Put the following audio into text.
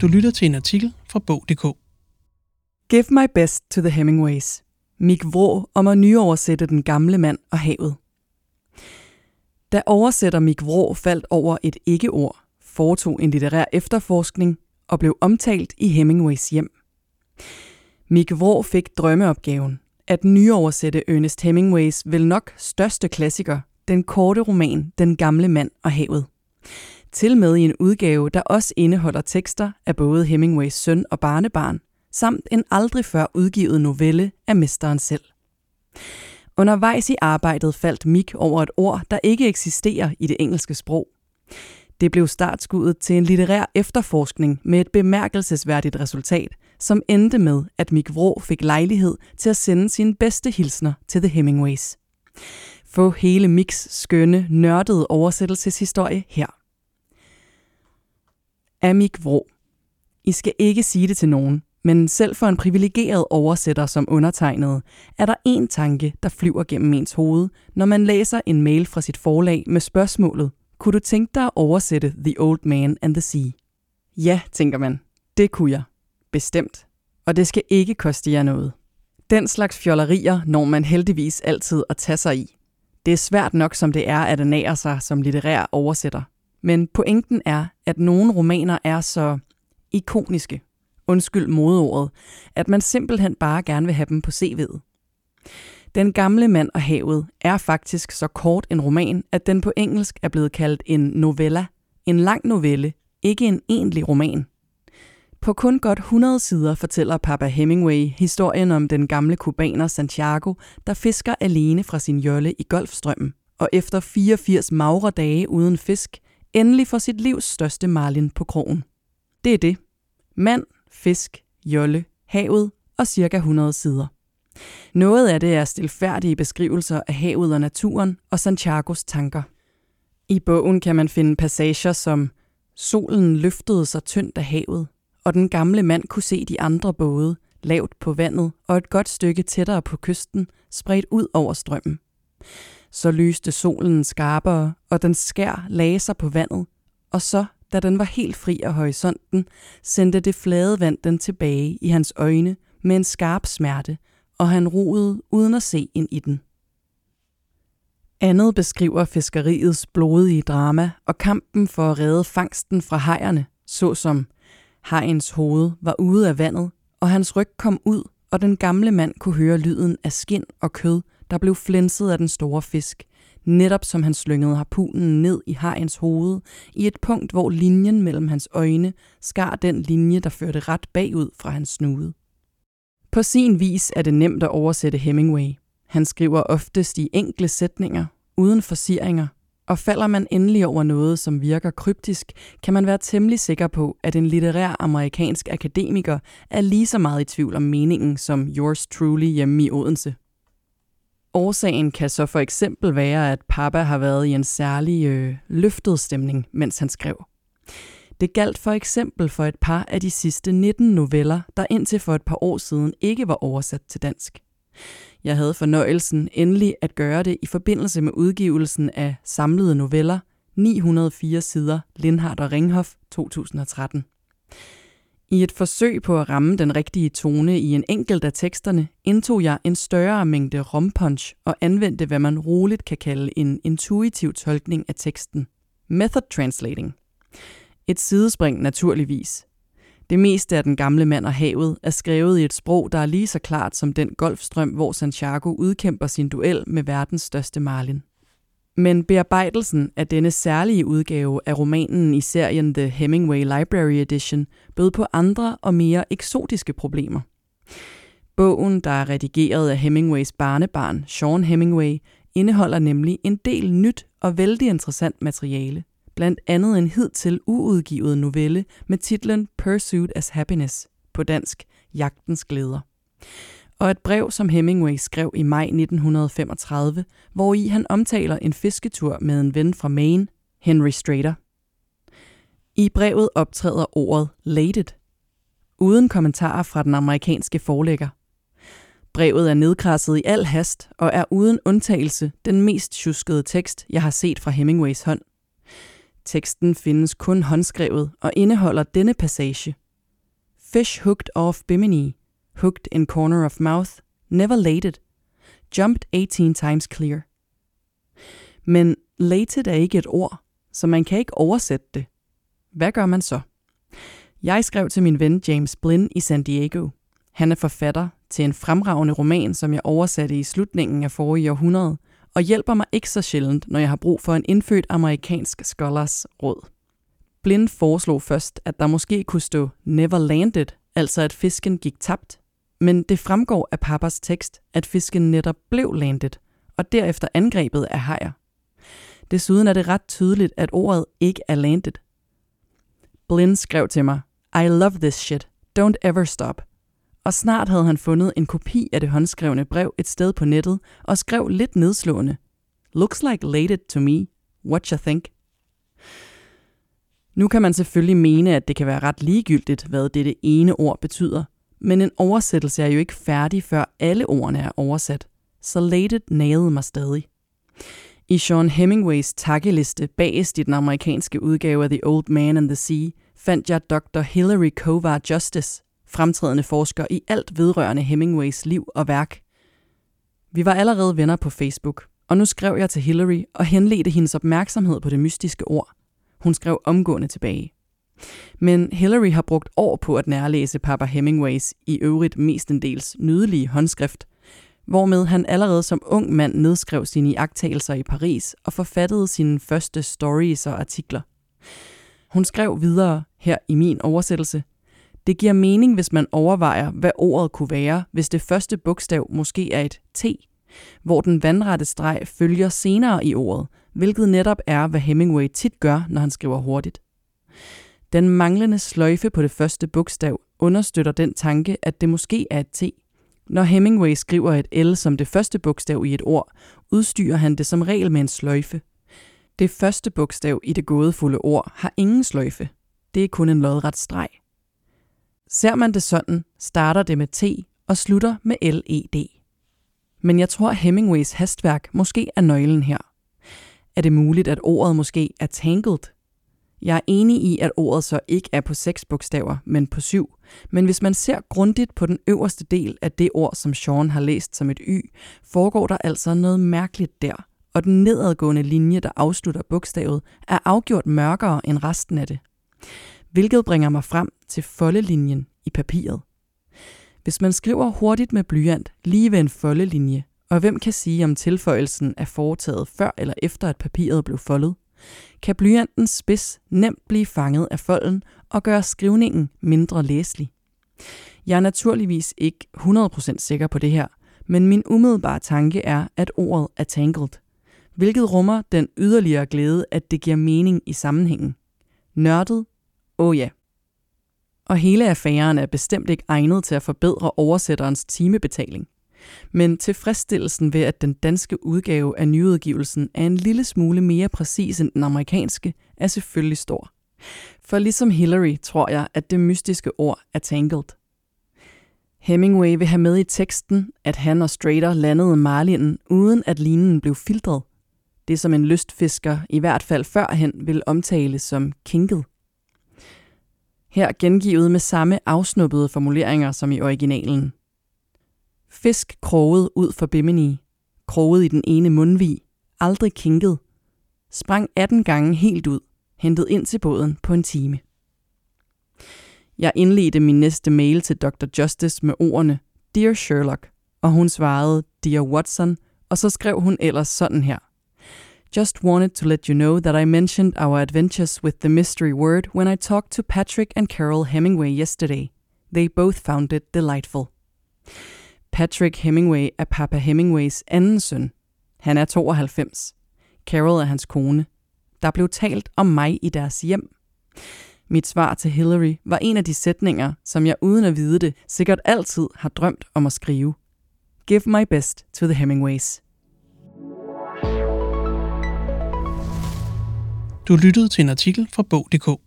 Du lytter til en artikel fra Bog.dk. Give my best to the Hemingways. Mik Vrå om at nyoversætte Den gamle mand og havet. Da oversætter Mik Vrå faldt over et ikke-ord, foretog en litterær efterforskning og blev omtalt i Hemingways hjem. Mik Vrå fik drømmeopgaven at nyoversætte Ernest Hemingways vel nok største klassiker, den korte roman Den gamle mand og havet. Til med i en udgave, der også indeholder tekster af både Hemingways søn og barnebarn, samt en aldrig før udgivet novelle af mesteren selv. Undervejs i arbejdet faldt Mick over et ord, der ikke eksisterer i det engelske sprog. Det blev startskuddet til en litterær efterforskning med et bemærkelsesværdigt resultat, som endte med, at Mick Vrå fik lejlighed til at sende sine bedste hilsner til The Hemingways. Få hele Micks skønne, nørdede oversættelseshistorie her. Amik Vrå. I skal ikke sige det til nogen, men selv for en privilegeret oversætter som undertegnet, er der en tanke, der flyver gennem ens hoved, når man læser en mail fra sit forlag med spørgsmålet, kunne du tænke dig at oversætte The Old Man and the Sea? Ja, tænker man. Det kunne jeg. Bestemt. Og det skal ikke koste jer noget. Den slags fjollerier når man heldigvis altid at tage sig i. Det er svært nok, som det er at ernære sig som litterær oversætter. Men pointen er, at nogle romaner er så ikoniske, undskyld modeordet, at man simpelthen bare gerne vil have dem på CV'et. Den gamle mand og havet er faktisk så kort en roman, at den på engelsk er blevet kaldt en novella, en lang novelle, ikke en egentlig roman. På kun godt 100 sider fortæller Papa Hemingway historien om den gamle kubaner Santiago, der fisker alene fra sin jolle i Golfstrømmen, og efter 84 magre dage uden fisk, endelig får sit livs største marlin på krogen. Det er det. Mand, fisk, jolle, havet og cirka 100 sider. Noget af det er stilfærdige beskrivelser af havet og naturen og Santiagos tanker. I bogen kan man finde passager som Solen løftede sig tyndt af havet, og den gamle mand kunne se de andre både, lavt på vandet og et godt stykke tættere på kysten, spredt ud over strømmen. Så lyste solen skarpere, og den skær lagde sig på vandet, og så, da den var helt fri af horisonten, sendte det flade vand den tilbage i hans øjne med en skarp smerte, og han roede uden at se ind i den. Andet beskriver fiskeriets blodige drama og kampen for at redde fangsten fra hejerne, såsom hejens hoved var ude af vandet, og hans ryg kom ud, og den gamle mand kunne høre lyden af skin og kød, der blev flænset af den store fisk, netop som han slyngede harpunen ned i hajens hoved, i et punkt, hvor linjen mellem hans øjne skar den linje, der førte ret bagud fra hans snude. På sin vis er det nemt at oversætte Hemingway. Han skriver oftest i enkle sætninger, uden forsiringer, og falder man endelig over noget, som virker kryptisk, kan man være temmelig sikker på, at en litterær amerikansk akademiker er lige så meget i tvivl om meningen som yours truly hjemme i Odense. Årsagen kan så for eksempel være, at Papa har været i en særlig øh, løftet stemning, mens han skrev. Det galt for eksempel for et par af de sidste 19 noveller, der indtil for et par år siden ikke var oversat til dansk. Jeg havde fornøjelsen endelig at gøre det i forbindelse med udgivelsen af samlede noveller 904 sider Lindhardt og Ringhof 2013. I et forsøg på at ramme den rigtige tone i en enkelt af teksterne, indtog jeg en større mængde rompunch og anvendte, hvad man roligt kan kalde en intuitiv tolkning af teksten. Method translating. Et sidespring naturligvis. Det meste af den gamle mand og havet er skrevet i et sprog, der er lige så klart som den golfstrøm, hvor Santiago udkæmper sin duel med verdens største marlin. Men bearbejdelsen af denne særlige udgave af romanen i serien The Hemingway Library Edition bød på andre og mere eksotiske problemer. Bogen, der er redigeret af Hemingways barnebarn, Sean Hemingway, indeholder nemlig en del nyt og vældig interessant materiale – blandt andet en hidtil uudgivet novelle med titlen Pursuit as Happiness, på dansk Jagtens Glæder. Og et brev, som Hemingway skrev i maj 1935, hvor i han omtaler en fisketur med en ven fra Maine, Henry Strader. I brevet optræder ordet lated, uden kommentarer fra den amerikanske forlægger. Brevet er nedkrasset i al hast og er uden undtagelse den mest tjuskede tekst, jeg har set fra Hemingways hånd – Teksten findes kun håndskrevet og indeholder denne passage, Fish hooked off Bimini, hooked in corner of mouth, never lated, jumped 18 times clear. Men lated er ikke et ord, så man kan ikke oversætte det. Hvad gør man så? Jeg skrev til min ven James Blinn i San Diego. Han er forfatter til en fremragende roman, som jeg oversatte i slutningen af forrige århundrede, og hjælper mig ikke så sjældent, når jeg har brug for en indfødt amerikansk scholars råd. Blind foreslog først, at der måske kunne stå never landed, altså at fisken gik tabt. Men det fremgår af pappas tekst, at fisken netop blev landet, og derefter angrebet af hajer. Desuden er det ret tydeligt, at ordet ikke er landet. Blind skrev til mig, I love this shit. Don't ever stop. Og snart havde han fundet en kopi af det håndskrevne brev et sted på nettet og skrev lidt nedslående. Looks like landed to me. What you think? Nu kan man selvfølgelig mene, at det kan være ret ligegyldigt, hvad dette ene ord betyder, men en oversættelse er jo ikke færdig, før alle ordene er oversat. Så lated nagede mig stadig. I Sean Hemingways takkeliste bagest i den amerikanske udgave af The Old Man and the Sea, fandt jeg Dr. Hilary Kovar Justice, fremtrædende forsker i alt vedrørende Hemingways liv og værk. Vi var allerede venner på Facebook, og nu skrev jeg til Hillary og henledte hendes opmærksomhed på det mystiske ord. Hun skrev omgående tilbage. Men Hillary har brugt år på at nærlæse Papa Hemingways i øvrigt mestendels nydelige håndskrift, hvormed han allerede som ung mand nedskrev sine iagttagelser i Paris og forfattede sine første stories og artikler. Hun skrev videre her i min oversættelse. Det giver mening, hvis man overvejer, hvad ordet kunne være, hvis det første bogstav måske er et T, hvor den vandrette streg følger senere i ordet, hvilket netop er, hvad Hemingway tit gør, når han skriver hurtigt. Den manglende sløjfe på det første bogstav understøtter den tanke, at det måske er et T. Når Hemingway skriver et L som det første bogstav i et ord, udstyrer han det som regel med en sløjfe. Det første bogstav i det gådefulde ord har ingen sløjfe. Det er kun en lodret streg. Ser man det sådan, starter det med T og slutter med LED. Men jeg tror, Hemingways hastværk måske er nøglen her. Er det muligt, at ordet måske er tangled? Jeg er enig i, at ordet så ikke er på seks bogstaver, men på syv. Men hvis man ser grundigt på den øverste del af det ord, som Sean har læst som et Y, foregår der altså noget mærkeligt der, og den nedadgående linje, der afslutter bogstavet, er afgjort mørkere end resten af det. Hvilket bringer mig frem til foldelinjen i papiret. Hvis man skriver hurtigt med blyant lige ved en foldelinje, og hvem kan sige, om tilføjelsen er foretaget før eller efter, at papiret blev foldet, kan blyantens spids nemt blive fanget af folden og gøre skrivningen mindre læselig. Jeg er naturligvis ikke 100% sikker på det her, men min umiddelbare tanke er, at ordet er tangled, hvilket rummer den yderligere glæde, at det giver mening i sammenhængen. Nørdet? Åh oh ja. Og hele affæren er bestemt ikke egnet til at forbedre oversætterens timebetaling. Men tilfredsstillelsen ved, at den danske udgave af nyudgivelsen er en lille smule mere præcis end den amerikanske, er selvfølgelig stor. For ligesom Hillary tror jeg, at det mystiske ord er tangled. Hemingway vil have med i teksten, at han og Strader landede marlinen, uden at linen blev filtret. Det som en lystfisker, i hvert fald førhen, vil omtale som kinket. Her gengivet med samme afsnuppede formuleringer som i originalen. Fisk kroget ud for Bimini. Kroget i den ene mundvig. Aldrig kinket. Sprang 18 gange helt ud. Hentet ind til båden på en time. Jeg indledte min næste mail til Dr. Justice med ordene Dear Sherlock, og hun svarede Dear Watson, og så skrev hun ellers sådan her. Just wanted to let you know that I mentioned our adventures with the mystery word when I talked to Patrick and Carol Hemingway yesterday. They both found it delightful. Patrick Hemingway er Papa Hemingways anden søn. Han er 92. Carol er hans kone. Der blev talt om mig i deres hjem. Mit svar til Hillary var en af de sætninger, som jeg uden at vide det, sikkert altid har drømt om at skrive. Give my best to the Hemingways. Du lyttede til en artikel fra Bog.dk.